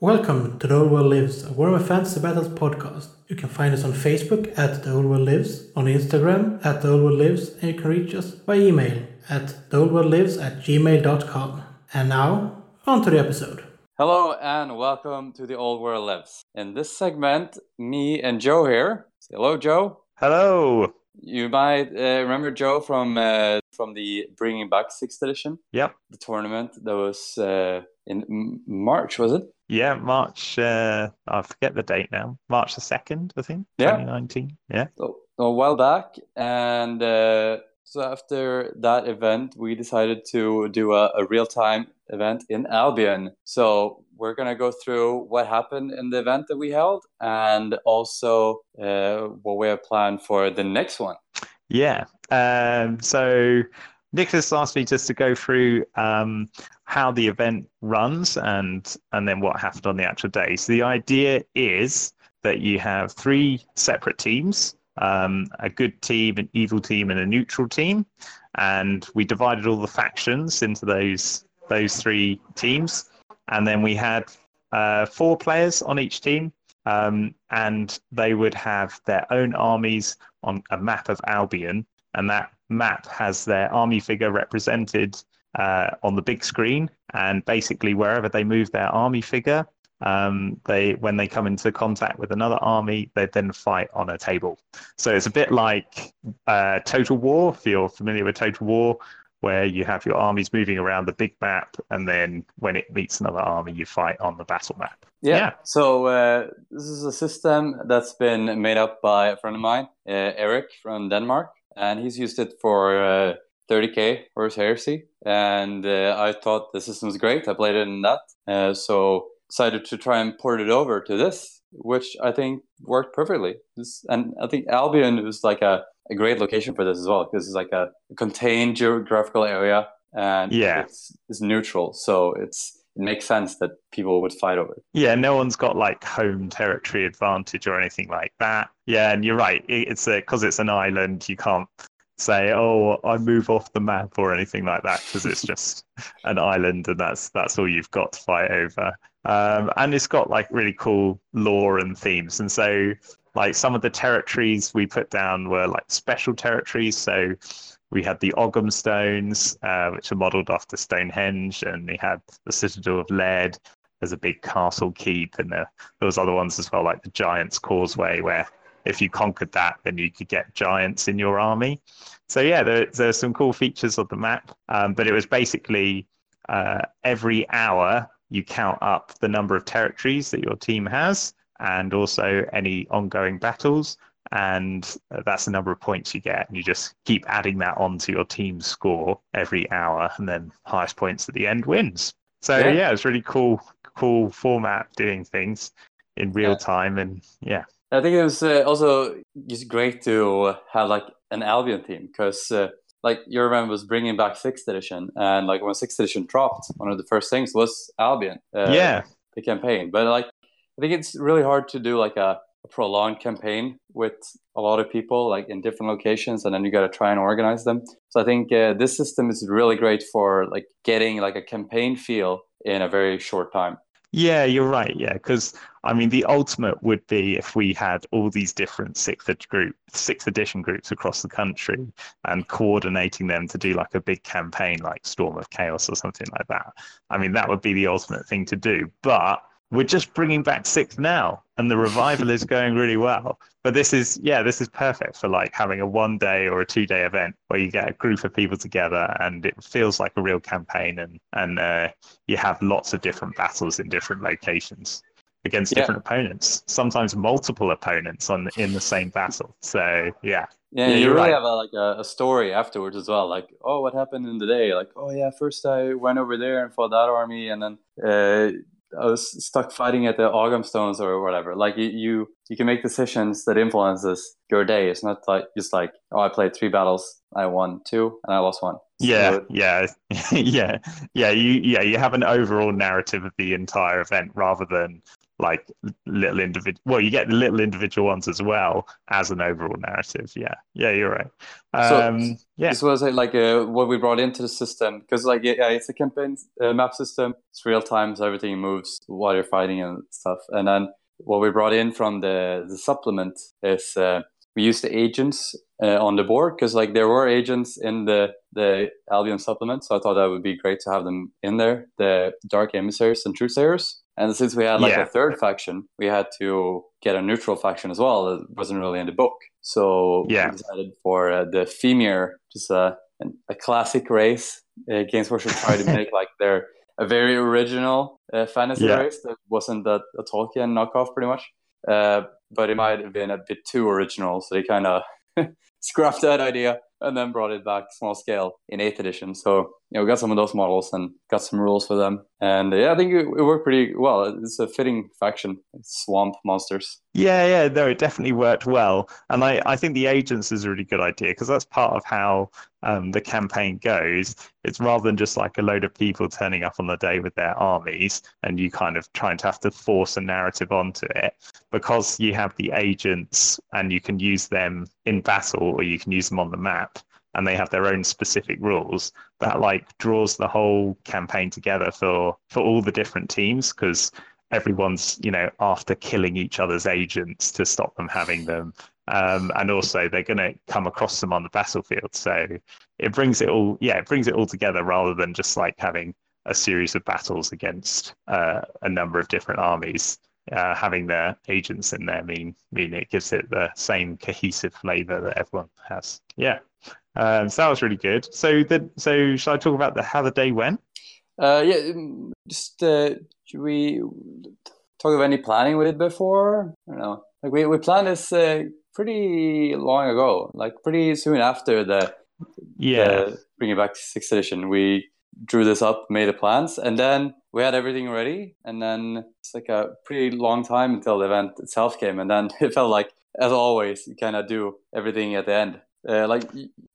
Welcome to The Old World Lives, a Warhammer Fantasy Battles podcast. You can find us on Facebook at The Old World Lives, on Instagram at The Old World Lives, and you can reach us by email at theoldworldlives at gmail.com. And now, on to the episode. Hello and welcome to the Old World Lives. In this segment, me and Joe here. Say hello, Joe. Hello. You might uh, remember Joe from uh, from the Bringing Back Sixth Edition, Yep. the tournament that was uh, in March, was it? Yeah, March. Uh, I forget the date now. March the second, I think. Yeah. 2019. Yeah. So, a while back, and uh, so after that event, we decided to do a, a real time event in Albion. So we're gonna go through what happened in the event that we held, and also uh, what we have planned for the next one. Yeah. Um, so Niklas asked me just to go through um, how the event runs and and then what happened on the actual day. So the idea is that you have three separate teams, um, a good team, an evil team, and a neutral team, and we divided all the factions into those those three teams, and then we had uh, four players on each team, um, and they would have their own armies on a map of Albion, and that map has their army figure represented uh, on the big screen. And basically, wherever they move their army figure, um, they when they come into contact with another army, they then fight on a table. So it's a bit like uh, Total War, if you're familiar with Total War, where you have your armies moving around the big map, and then when it meets another army, you fight on the battle map. Yeah. Yeah. So uh, this is a system that's been made up by a friend of mine, uh, Eric from Denmark, and he's used it for uh, 30k for his heresy. And uh, I thought the system was great. I played it in that, uh, so decided to try and port it over to this, which I think worked perfectly. This, and I think Albion was like a, a great location for this as well because it's like a contained geographical area and Yeah. it's, it's neutral, so it's it makes sense that people would fight over it. Yeah, no one's got like home territory advantage or anything like that. Yeah, and you're right. It- It's because it's an island. You can't say, "Oh, I move off the map" or anything like that because it's just an island, and that's that's all you've got to fight over. Um, and it's got like really cool lore and themes, and so like some of the territories we put down were like special territories. So we had the Ogham Stones, uh, which are modelled after Stonehenge, and we had the Citadel of Lead. There's a big castle keep, and there, there was other ones as well, like the Giants Causeway, where if you conquered that, then you could get giants in your army. So yeah, there, there's some cool features of the map, um, but it was basically uh, every hour you count up the number of territories that your team has, and also any ongoing battles and uh, that's the number of points you get and you just keep adding that on to your team's score every hour and then highest points at the end wins so Yeah. yeah, it's really cool cool format doing things in real Yeah. time and yeah I think it was uh, also just great to have like an Albion team because uh, like you remember was bringing back sixth edition and like when sixth edition dropped, one of the first things was Albion. Uh, yeah the campaign. But like, I think it's really hard to do like a, a prolonged campaign with a lot of people, like in different locations, and then you got to try and organize them. So I think uh, this system is really great for like getting like a campaign feel in a very short time. Yeah, you're right. Yeah, because I mean, the ultimate would be if we had all these different sixth group, sixth edition groups across the country, and coordinating them to do like a big campaign, like Storm of Chaos or something like that. I mean, that would be the ultimate thing to do. But we're just bringing back sixth now, and the revival is going really well. But this is, yeah, this is perfect for like having a one day or a two day event where you get a group of people together, and it feels like a real campaign, and and uh, you have lots of different battles in different locations against Yeah. different opponents, sometimes multiple opponents on in the same battle. So yeah, Yeah, Yeah, you really right. have a, like a, a story afterwards as well. Like, oh, what happened in the day? Like, oh yeah, first I went over there and fought that army, and then uh, Uh, I was stuck fighting at the Ogham Stones or whatever. Like, you, you you can make decisions that influences your day. It's not like just like, oh, I played three battles, I won two, and I lost one. yeah, So- yeah, yeah, yeah. You yeah you have an overall narrative of the entire event rather than like little individual. Well, you get the little individual ones as well as an overall narrative. Yeah, yeah, you're right. Um, so yeah, this was like uh, what we brought into the system because like yeah, it's a campaign uh, map system. It's real time, so everything moves while you're fighting and stuff. And then what we brought in from the the supplement is uh, we used the agents uh, on the board because like there were agents in the the Albion supplement, so I thought that would be great to have them in there. The Dark Emissaries and Truthsayers. And since we had like Yeah. a third faction, we had to get a neutral faction as well that wasn't really in the book. So Yeah. we decided for uh, the Fimir, just a, a classic race. Uh, Games Workshop tried to make like their a very original uh, fantasy Yeah. race that wasn't that a Tolkien knockoff, pretty much. Uh, but it might have been a bit too original, so they kind of scrapped that idea and then brought it back small scale in eighth edition. So you know, we got some of those models and got some rules for them, and yeah, I think it, it worked pretty well. It's a fitting faction, swamp monsters. Yeah, yeah, no, it definitely worked well. And I, I think the agents is a really good idea because that's part of how um, the campaign goes. It's rather than just like a load of people turning up on the day with their armies and you kind of trying to have to force a narrative onto it. Because you have the agents and you can use them in battle or you can use them on the map and they have their own specific rules that like draws the whole campaign together for for all the different teams because everyone's you know after killing each other's agents to stop them having them. Um, and also they're going to come across them on the battlefield. So it brings it all yeah it brings it all together rather than just like having a series of battles against uh, a number of different armies. Uh, having their agents in there mean mean it gives it the same cohesive flavor that everyone has. Yeah. Um, so that was really good. So the so shall i talk about the how the day went Uh, yeah, um, just uh, should we talk of any planning we did before? I don't know. Like we, we planned this uh, pretty long ago, like pretty soon after the yeah the bring it back to sixth edition. We drew this up, made the plans, and then we had everything ready. And then it's like a pretty long time until the event itself came, and then it felt like, as always, you kind of do everything at the end. Uh, like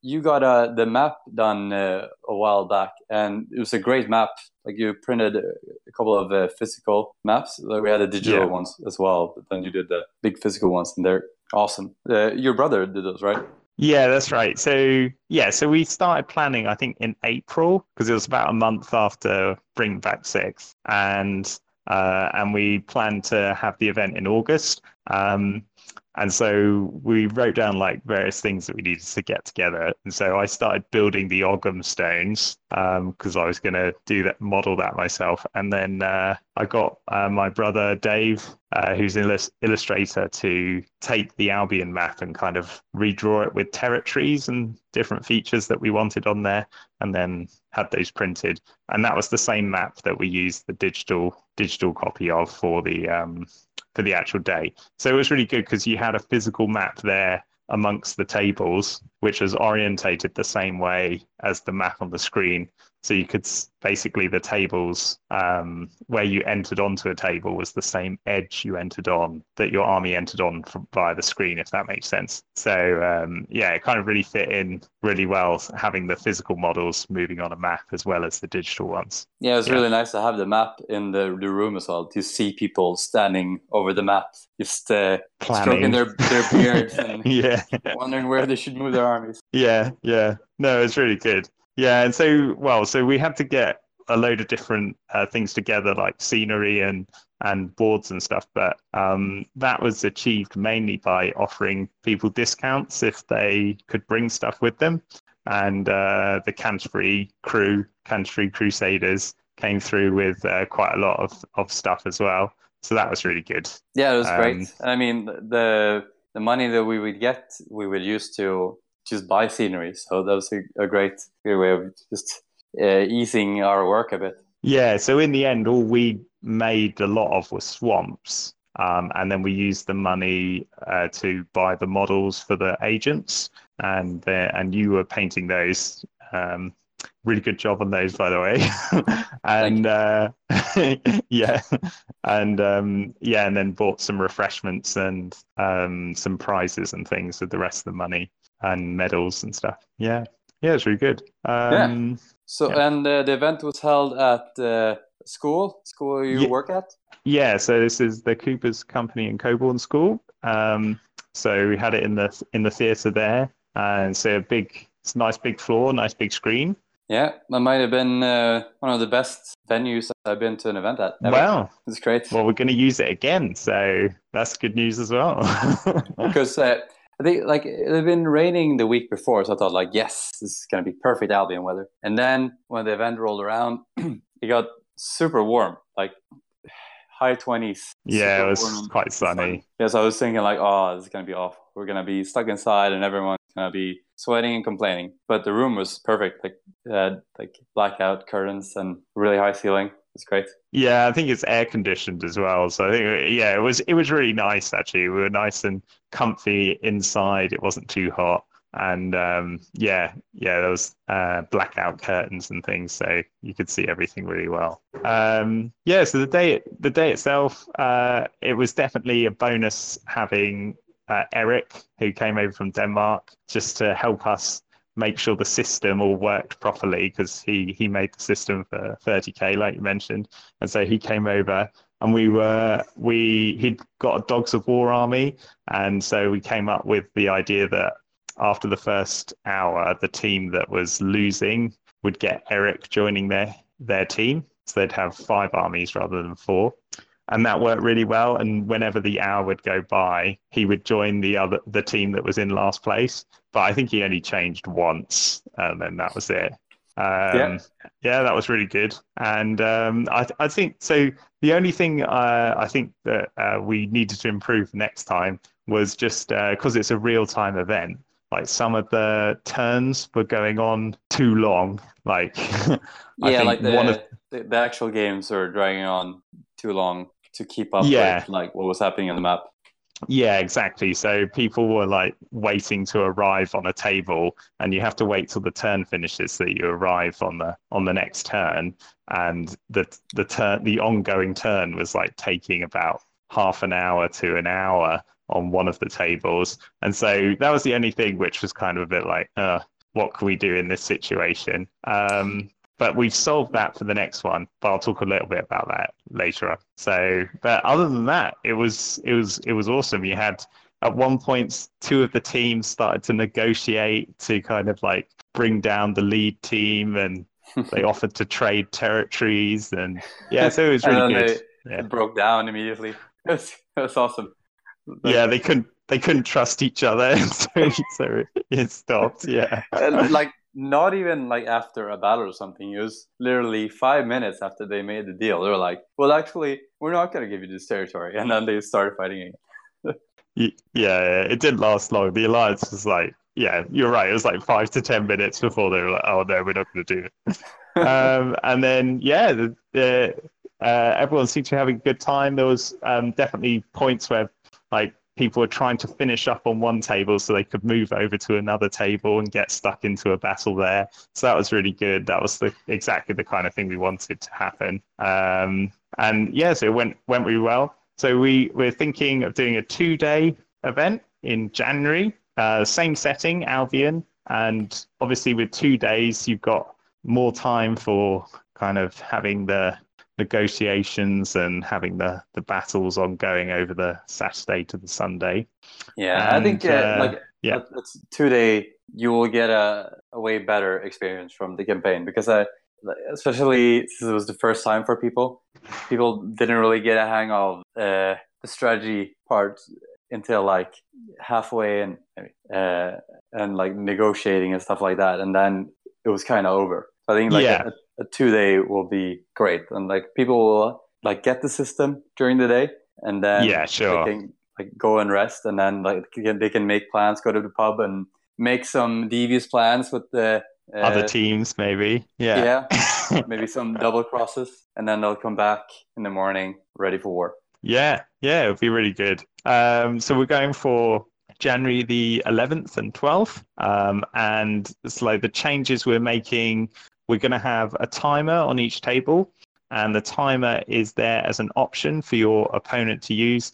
you got uh, the map done uh, a while back, and it was a great map. Like you printed a couple of uh, physical maps. Like we had the digital Yeah. ones as well, but then you did the big physical ones, and they're awesome. Uh, your brother did those, right? Yeah, that's right. So yeah, so we started planning, I think, in April because it was about a month after Bring Back Six, and uh, and we planned to have the event in August. Um, and so we wrote down like various things that we needed to get together. And so I started building the Ogham stones because I was going to do that, model that myself. And then uh, I got uh, my brother Dave, uh, who's an illus- illustrator, to take the Albion map and kind of redraw it with territories and different features that we wanted on there, and then had those printed. And that was the same map that we used the digital digital copy of for the um, for the actual day. So it was really good because you had a physical map there amongst the tables, which was orientated the same way as the map on the screen. So you could basically the tables um, where you entered onto a table was the same edge you entered on that your army entered on from, via the screen, if that makes sense. So um, yeah, it kind of really fit in really well having the physical models moving on a map as well as the digital ones. Yeah, it's Yeah. really nice to have the map in the, the room as well to see people standing over the map, just uh, stroking their, their beards and yeah. wondering where they should move their armies. Yeah, yeah. No, it's really good. Yeah, and so well, so we had to get a load of different uh, things together, like scenery and and boards and stuff. But um, that was achieved mainly by offering people discounts if they could bring stuff with them. And uh, the Canterbury crew, Canterbury Crusaders, came through with uh, quite a lot of, of stuff as well. So that was really good. Yeah, it was Um, great. And I mean, the the money that we would get, we would use to just buy scenery. So that was a, a great, great way of just uh, easing our work a bit. Yeah, so in the end, all we made a lot of was swamps. Um, and then we used the money uh, to buy the models for the agents, and and you were painting those. Um, really good job on those, by the way. and uh, yeah, and um, yeah, and then bought some refreshments and um, some prizes and things with the rest of the money and medals and stuff. Yeah, yeah, it's really good. Um, So Yeah. and uh, the event was held at uh, school school you Ye- work at? Yeah, so this is the Cooper's Company in Coborn School. Um, so we had it in the in the theatre there, and so a big, it's a nice big floor, nice big screen. Yeah, that might have been uh, one of the best venues I've been to an event at. ever. Wow. it's great. Well, we're going to use it again, so that's good news as well. because uh, I think like it had been raining the week before, so I thought like, yes, this is gonna be perfect Albion weather. And then when the event rolled around, it got super warm, like high twenties. yeah, it was quite sunny. Yes, I was thinking like, oh, this is gonna be awful. We're gonna be stuck inside, and everyone's gonna be sweating and complaining. But the room was perfect, like uh, like blackout curtains and really high ceiling. It's great. Yeah, I think it's air conditioned as well. So I think yeah, it was it was really nice actually. We were nice and comfy inside. It wasn't too hot. And um, yeah, yeah, there was uh, blackout curtains and things, so you could see everything really well. Um, yeah, so the day the day itself, uh, it was definitely a bonus having uh, Eric, who came over from Denmark, just to help us make sure the system all worked properly because he he made the system for 30k, like you mentioned, and so he came over and we were we he'd got a Dogs of War army, and so we came up with the idea that after the first hour, the team that was losing would get Eric joining their their team, so they'd have five armies rather than four. And that worked really well. And whenever the hour would go by, he would join the other the team that was in last place. But I think he only changed once, and then that was it. Um, Yeah. yeah, that was really good. And um, I, th- I think so. The only thing uh, I think that uh, we needed to improve next time was just because it's a real time event. Like some of the turns were going on too long. Like yeah, like the, one of the the actual games are dragging on too long to keep up Yeah. with like what was happening on the map. Yeah, exactly. So people were like waiting to arrive on a table, and you have to wait till the turn finishes so that you arrive on the on the next turn. And the the turn the ongoing turn was like taking about half an hour to an hour on one of the tables, and so that was the only thing which was kind of a bit like, uh, what can we do in this situation? Um, but we've solved that for the next one. But I'll talk a little bit about that later on. So, but other than that, it was it was it was awesome. You had at one point two of the teams started to negotiate to kind of like bring down the lead team, and they offered to trade territories, and yeah, so it was really good. they- Yeah. It broke down immediately. It was, it was awesome. Like, yeah, they couldn't they couldn't trust each other, so, so it stopped. Yeah. and, like not even like after a battle or something. It was literally five minutes after they made the deal. They were like, "Well, actually, we're not going to give you this territory," and then they started fighting again. Yeah, yeah, it didn't last long. The alliance was like, yeah, you're right. It was like five to ten minutes before they were like, oh no, we're not going to do it. um, and then yeah, the, the uh, everyone seemed to be having a good time. There was um, definitely points where like people were trying to finish up on one table so they could move over to another table and get stuck into a battle there. So that was really good. That was the exactly the kind of thing we wanted to happen. Um, and yeah, so it went went really well. So we we're thinking of doing a two day event in January, uh, same setting, Albion, and obviously with two days you've got more time for kind of having the negotiations and having the the battles ongoing over the Saturday to the Sunday. Yeah, I think uh, uh, like yeah. that- that's today you will get a, a way better experience from the campaign because I, especially since it was the first time for people, people didn't really get a hang of uh, the strategy part until like halfway and uh, and like negotiating and stuff like that, and then it was kind of over. I think like Yeah. a, a two day will be great, and like people will like get the system during the day, and then Yeah, sure. they can like go and rest, and then like they can, they can make plans, go to the pub, and make some devious plans with the uh, Other teams, maybe. Yeah. yeah, maybe some double crosses, and then they'll come back in the morning ready for war. Yeah, yeah, it would be really good. Um, so we're going for January the 11th and 12th, um, and it's like the changes we're making. We're going to have a timer on each table, and the timer is there as an option for your opponent to use.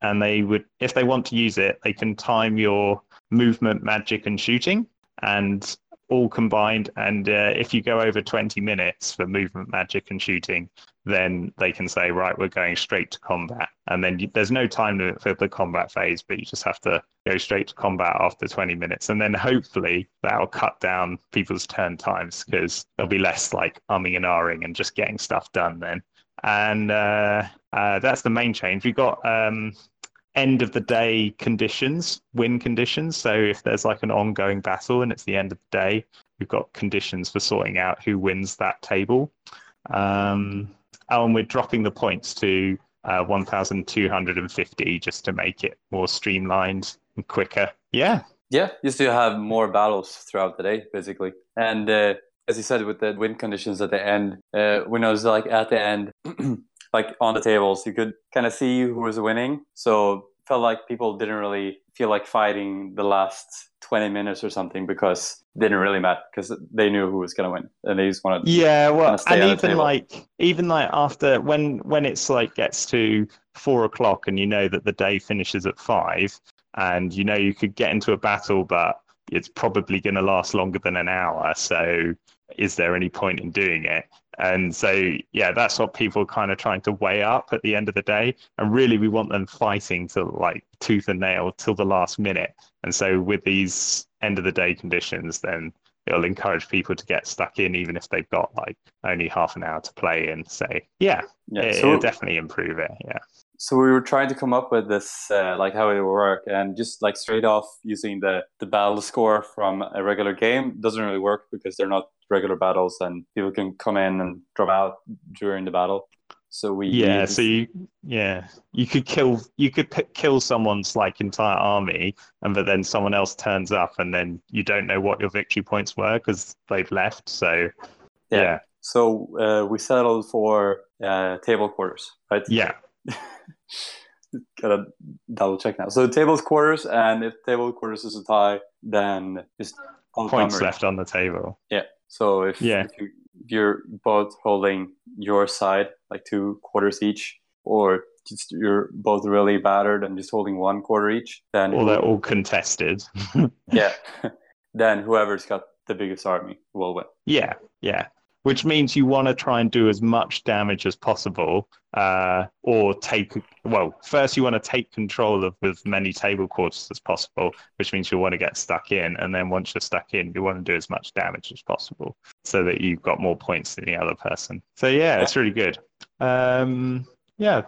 And they would, if they want to use it, they can time your movement, magic, and shooting. And all combined. And uh, if you go over 20 minutes for movement, magic, and shooting, then they can say, right, we're going straight to combat. And then you, there's no time limit for the combat phase, but you just have to go straight to combat after 20 minutes. And then hopefully that'll cut down people's turn times because there'll be less like umming and ahhing and just getting stuff done then. And uh, uh, that's the main change. We've got um, end of the day conditions, win conditions. So if there's like an ongoing battle and it's the end of the day, we've got conditions for sorting out who wins that table. Um, and we're dropping the points to uh, 1,250 just to make it more streamlined and quicker. Yeah. Yeah, you still have more battles throughout the day, basically. And uh, as you said, with the win conditions at the end, uh, when I was like at the end, like on the tables, you could kind of see who was winning. So felt like people didn't really feel like fighting the last 20 minutes or something because didn't really matter because they knew who was going to win and they just wanted yeah well and even like even like after when when it's like gets to four o'clock and you know that the day finishes at five and you know you could get into a battle but it's probably going to last longer than an hour. So is there any point in doing it and so, yeah, that's what people are kind of trying to weigh up at the end of the day. And really, we want them fighting to like tooth and nail till the last minute. And so, with these end of the day conditions, then it'll encourage people to get stuck in, even if they've got like only half an hour to play and say, yeah, yeah it, so, it'll definitely improve it. Yeah so we were trying to come up with this uh, like how it would work and just like straight off using the the battle score from a regular game doesn't really work because they're not regular battles and people can come in and drop out during the battle so we yeah so you yeah you could kill you could p- kill someone's like entire army and but then someone else turns up and then you don't know what your victory points were because they've left so yeah, yeah. so uh, we settled for uh, table quarters right yeah gotta double check now. So tables quarters, and if table quarters is a tie, then just points left on the table. Yeah. So if, yeah. if, you, are both holding your side, like two quarters each, or just you're both really battered and just holding one quarter each, then or they're all contested. yeah. then whoever's got the biggest army will win. Yeah. Yeah which means you want to try and do as much damage as possible uh, or take well first you want to take control of as many table quarters as possible which means you want to get stuck in. And then once you're stuck in you want to do as much damage as possible so that you've got more points than the other person. So yeah, it's really good. Um, yeah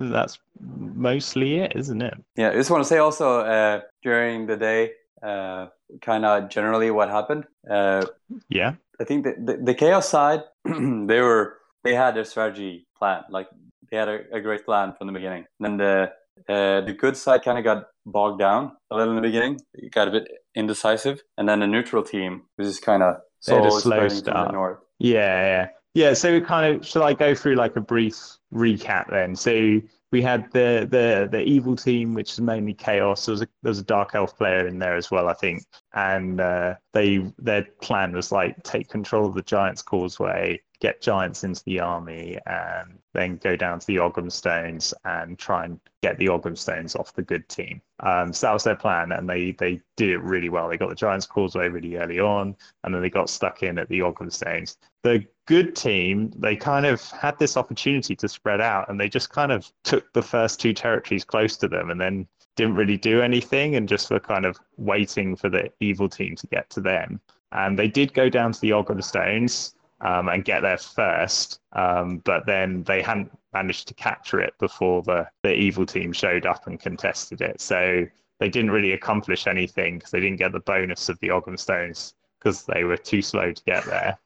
that's mostly it isn't it? Yeah i just want to say also uh, during the day uh, kind of generally what happened uh, yeah I think the, the, the chaos side, they were they had their strategy plan. Like they had a, a great plan from the beginning. And then the uh, the good side kind of got bogged down a little in the beginning. It got a bit indecisive, and then the neutral team was just kind of so slow start. north. Yeah, yeah, yeah. So we kind of shall I go through like a brief recap then? So we had the the the evil team, which is mainly chaos. There was a there was a dark elf player in there as well, I think, and uh, they their plan was like take control of the Giants Causeway, get giants into the army, and then go down to the Ogham Stones and try and get the Ogham Stones off the good team. Um, so that was their plan, and they they did it really well. They got the Giants Causeway really early on, and then they got stuck in at the Ogham Stones. The good team, they kind of had this opportunity to spread out, and they just kind of took the first two territories close to them, and then didn't really do anything, and just were kind of waiting for the evil team to get to them. And they did go down to the Ogham Stones um, and get there first, um, but then they hadn't managed to capture it before the, the evil team showed up and contested it. So they didn't really accomplish anything because they didn't get the bonus of the Ogham Stones because they were too slow to get there.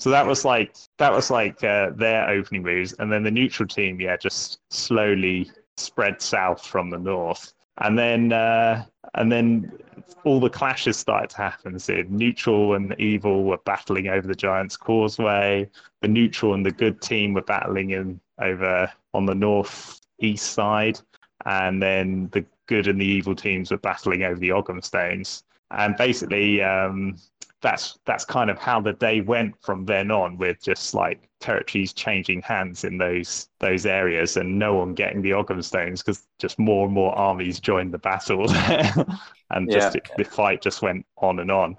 So that was like that was like uh, their opening moves, and then the neutral team, yeah, just slowly spread south from the north, and then uh, and then all the clashes started to happen. So neutral and evil were battling over the Giants' Causeway. The neutral and the good team were battling in over on the north east side, and then the good and the evil teams were battling over the Ogham Stones. And basically, um, that's that's kind of how the day went from then on, with just like territories changing hands in those those areas, and no one getting the Ogham stones because just more and more armies joined the battle, and just Yeah. the fight just went on and on.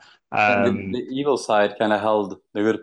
And Um, the, the evil side kind of held the good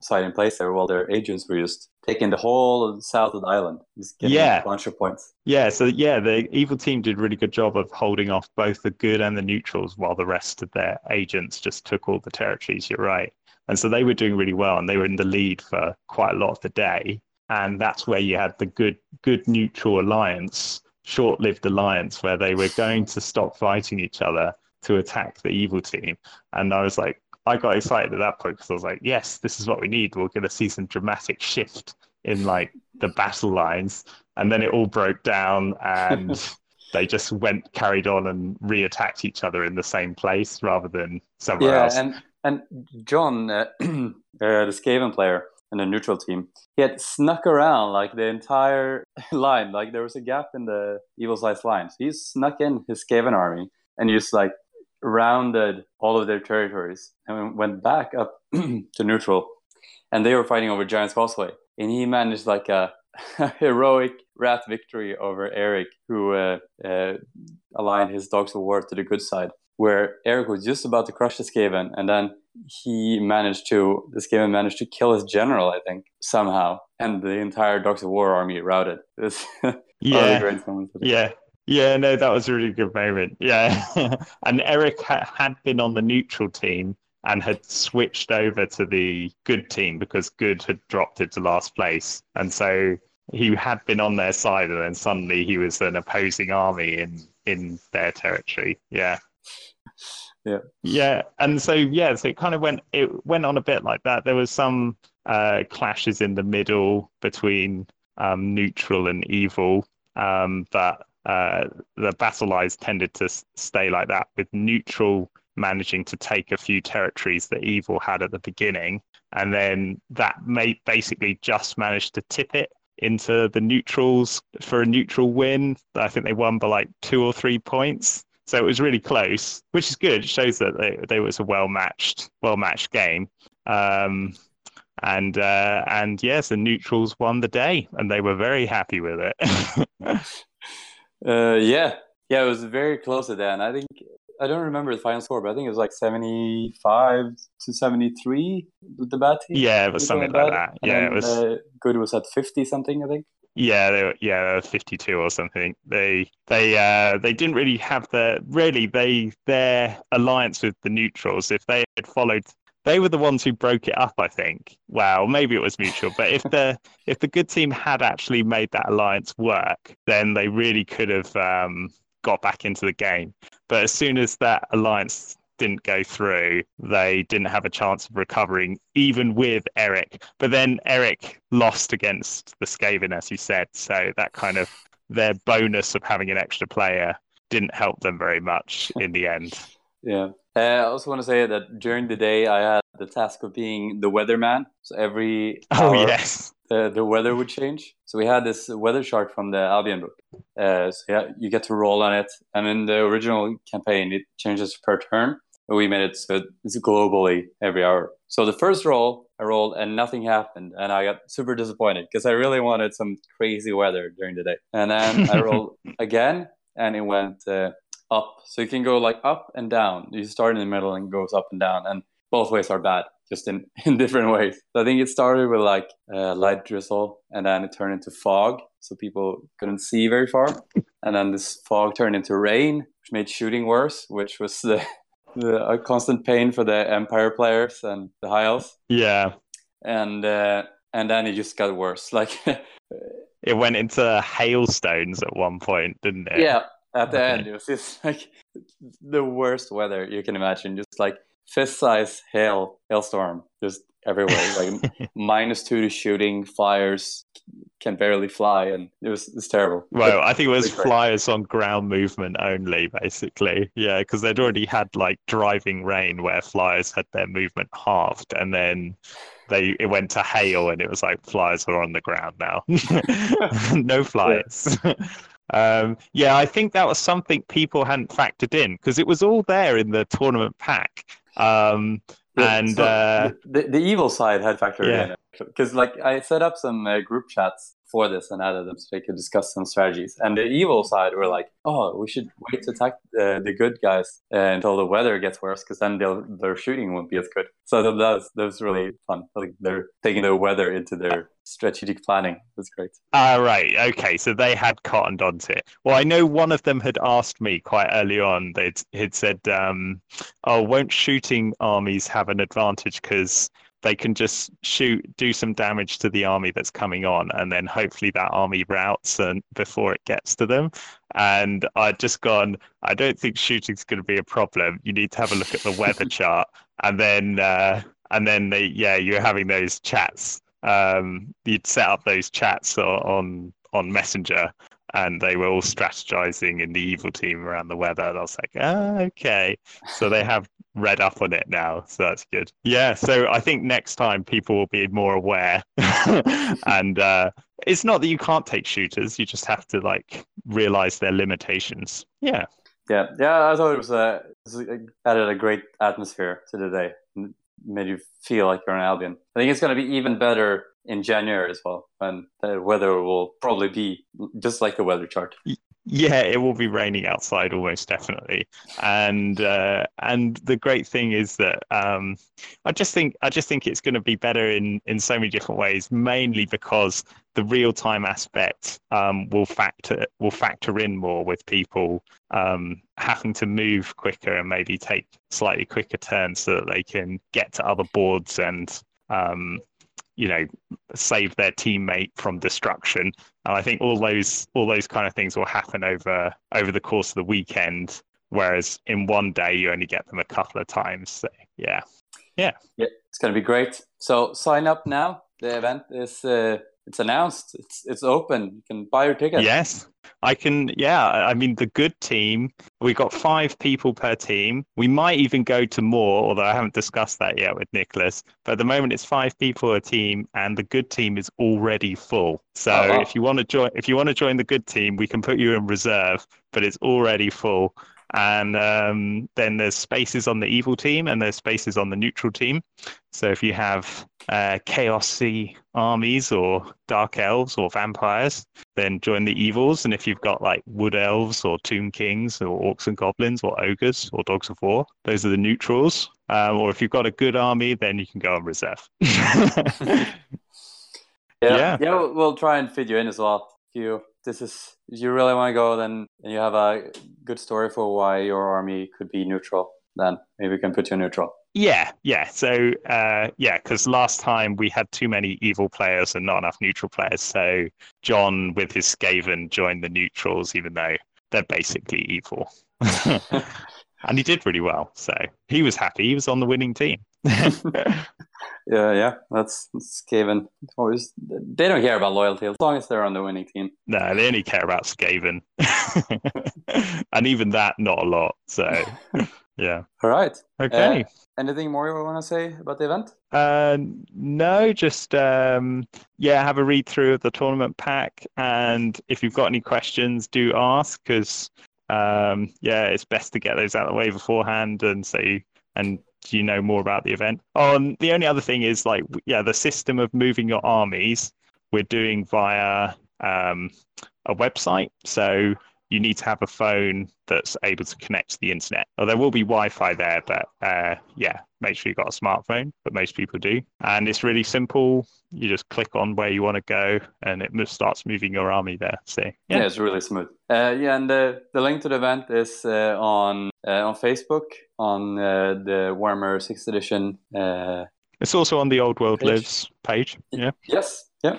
side in place there while their agents were just taking the whole of the south of the island. Yeah. a bunch of points. Yeah, so yeah, the evil team did a really good job of holding off both the good and the neutrals while the rest of their agents just took all the territories. You're right. And so they were doing really well and they were in the lead for quite a lot of the day. And that's where you had the good good neutral alliance, short-lived alliance where they were going to stop fighting each other to attack the evil team. And I was like I got excited at that point because I was like, yes, this is what we need. We're going to see some dramatic shift in like the battle lines and then it all broke down and they just went carried on and re-attacked each other in the same place rather than somewhere Yeah, else and and John, uh, uh, the Skaven player in the neutral team, he had snuck around like the entire line. Like there was a gap in the evil side's lines. He snuck in his Skaven army and just like rounded all of their territories and went back up to neutral. And they were fighting over Giant's Causeway, and he managed like a heroic wrath victory over Eric, who uh, uh, aligned his dogs of war to the good side where Eric was just about to crush the Skaven, and then he managed to the Skaven managed to kill his general, I think, somehow, and the entire Dogs of War army routed. It was one of the yeah great moments of the- yeah yeah no that was a really good moment. Yeah. And eric ha- had been on the neutral team and had switched over to the good team because good had dropped into last place. And so he had been on their side and then suddenly he was an opposing army in in their territory. Yeah. Yeah. yeah. And so yeah so it kind of went it went on a bit like that. There was some uh clashes in the middle between um neutral and evil um but uh the battle lines tended to stay like that with neutral managing to take a few territories that evil had at the beginning and then that may basically just managed to tip it into the neutrals for a neutral win i think they won by like two or three points so it was really close, which is good. It shows that they, they was a well matched, well matched game. Um, and uh, and yes, the neutrals won the day, and they were very happy with it. Uh, yeah, yeah, it was very close at the end. I think I don't remember the final score, but I think it was like seventy-five to seventy-three with the bad team. yeah, it was something like that. And Yeah, then, it was. Uh, good was at fifty something, I think. Yeah, they were, yeah, they were 52 or something. They they uh they didn't really have the really they their alliance with the neutrals. If they had followed, they were the ones who broke it up. I think. Well, maybe it was mutual, but if the if the good team had actually made that alliance work, then they really could have um got back into the game. But as soon as that alliance didn't go through, they didn't have a chance of recovering, even with Eric. But then Eric lost against the Skaven, as you said. So that kind of their bonus of having an extra player didn't help them very much in the end. Yeah. Uh, I also want to say that during the day I had the task of being the weatherman. So every Oh, hour, yes. the, the weather would change. So we had this weather chart from the Albion book. Uh, so yeah, you get to roll on it. And in the original campaign, it changes per turn. But we made it so it's globally every hour. So the first roll, I rolled and nothing happened. And I got super disappointed because I really wanted some crazy weather during the day. And then I rolled again and it went uh, up. So you can go like up and down. You start in the middle and goes up and down. And both ways are bad, just in, in different ways. So I think it started with like uh, light drizzle and then it turned into fog. So people couldn't see very far. And then this fog turned into rain, which made shooting worse, which was the, the a constant pain for the Empire players and the High Elves. Yeah. And, uh, and then it just got worse. Like, It went into hailstones at one point, didn't it? yeah, at the Okay. end, it was just like the worst weather you can imagine. Just like fist size hail, hailstorm, just everywhere. like minus two to shooting, flyers can barely fly, and it was it's terrible. Well, I think it was flyers on ground movement only, basically. Yeah, because they'd already had like driving rain where flyers had their movement halved, and then they it went to hail, and it was like flyers are on the ground now. no flyers. Um, yeah, I think that was something people hadn't factored in because it was all there in the tournament pack. Um, and so uh, the, the evil side had factored Yeah. in because like I set up some uh, group chats for this and added them so they could discuss some strategies. And the evil side were like, "Oh, we should wait to attack uh, the good guys uh, until the weather gets worse, because then their shooting won't be as good." So that was that was really fun. Like they're taking the weather into their strategic planning. That's great. Ah, right. Okay. So they had cottoned onto it. Well, I know one of them had asked me quite early on. They'd said, um, "Oh, won't shooting armies have an advantage because they can just shoot, do some damage to the army that's coming on, and then hopefully that army routes and before it gets to them." And I'd just gone, "I don't think shooting's going to be a problem. You need to have a look at the weather chart, and then uh, and then they, yeah, you're having those chats." um, you'd set up those chats on on Messenger, and they were all strategizing in the evil team around the weather. And I was like, ah, okay. So they have read up on it now, so that's good. Yeah. So I think next time people will be more aware, and uh, it's not that you can't take shooters; you just have to like realize their limitations. Yeah. Yeah, yeah. I thought it was a- added a great atmosphere to the day. Made you feel like you're in Albion. I think it's going to be even better in January as well, and the weather will probably be just like the weather chart. Yeah, it will be raining outside almost definitely, and uh, and the great thing is that um, I just think I just think it's going to be better in in so many different ways. Mainly because the real time aspect um, will factor will factor in more with people um, having to move quicker and maybe take slightly quicker turns so that they can get to other boards and um, you know save their teammate from destruction and I think all those all those kind of things will happen over over the course of the weekend. Whereas in one day you only get them a couple of times. So yeah. Yeah, it's going to be great. So sign up now. The event is uh, it's announced. It's it's open. You can buy your ticket. Yes. I can yeah, I mean the good team, we got five people per team. We might even go to more, although I haven't discussed that yet with Niklas. But at the moment it's five people a team and the good team is already full. So Oh, wow. if you want to join if you want to join the good team, we can put you in reserve, but it's already full. And um, then there's spaces on the evil team and there's spaces on the neutral team. So if you have uh, chaosy armies or dark elves or vampires, then join the evils. And if you've got like wood elves or tomb kings or orcs and goblins or ogres or dogs of war, those are the neutrals. Um, or if you've got a good army, then you can go on reserve. yeah, Yeah. yeah. We'll, we'll try and fit you in as well. If you this is if you really want to go, then you have a good story for why your army could be neutral. Then maybe we can put you neutral. Yeah, yeah. So, uh, yeah, because last time we had too many evil players and not enough neutral players. So John, with his Skaven, joined the neutrals, even though they're basically evil. and he did really well. So he was happy. He was on the winning team. Yeah, yeah. That's, that's Skaven. Always, they don't care about loyalty as long as they're on the winning team. no, they only care about Skaven. and even that, not a lot. So, yeah. All right. Okay. Anything more you want to say about the event? Uh, no, just um, yeah, have a read through of the tournament pack, and if you've got any questions, do ask because um, yeah, it's best to get those out of the way beforehand, and so you, and you know more about the event. Oh, and the only other thing is like yeah, the system of moving your armies we're doing via um, a website, so you need to have a phone that's able to connect to the internet. Well, there will be Wi-Fi there, but uh, yeah, make sure you've got a smartphone. But most people do, and it's really simple. You just click on where you want to go, and it starts moving your army there. So Yeah, yeah, it's really smooth. Uh, yeah, and the, the link to the event is uh, on uh, on Facebook on uh, the Warhammer Sixth Edition. Uh, it's also on the Old World Page. Lives page. Yeah, yes, yeah.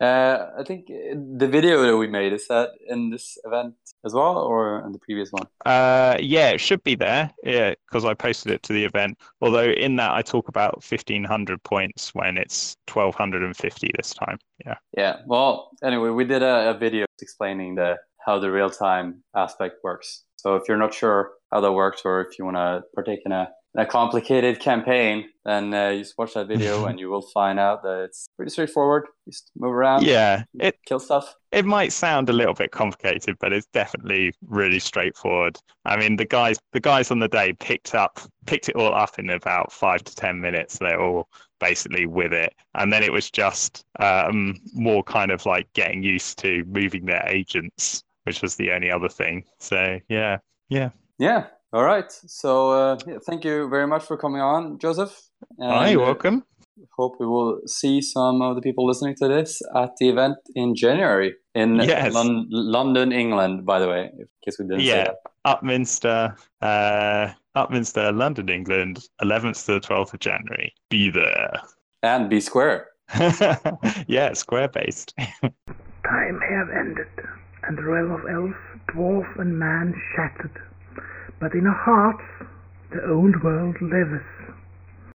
Uh, I think uh, the video that we made is that in this event as well, or in the previous one. uh, yeah, it should be there. Yeah, because I posted it to the event. Although in that I talk about fifteen hundred points when it's twelve hundred and fifty this time. Yeah. Yeah. Well, anyway, we did a, a video explaining the how the real time aspect works. So if you're not sure how that works, or if you want to partake in a a complicated campaign, then uh, you just watch that video and you will find out that it's pretty straightforward. Just move around, Yeah, it kill stuff. it might sound a little bit complicated, but it's definitely really straightforward. I mean, the guys the guys on the day picked up picked it all up in about five to ten minutes. They're all basically with it, and then it was just um, more kind of like getting used to moving their agents, which was the only other thing. So yeah, yeah. Yeah. All right. So uh, yeah, thank you very much for coming on, Joseph. Hi, And, uh, welcome. hope we will see some of the people listening to this at the event in January in Yes. Lon- London, England. By the way, in case we didn't say Yeah, that. Upminster, uh, Upminster, London, England, 11th to the 12th of January. Be there. and be square. yeah, square based. Time have ended, and the realm of elf, dwarf, and man shattered. But in our hearts, the old world lives.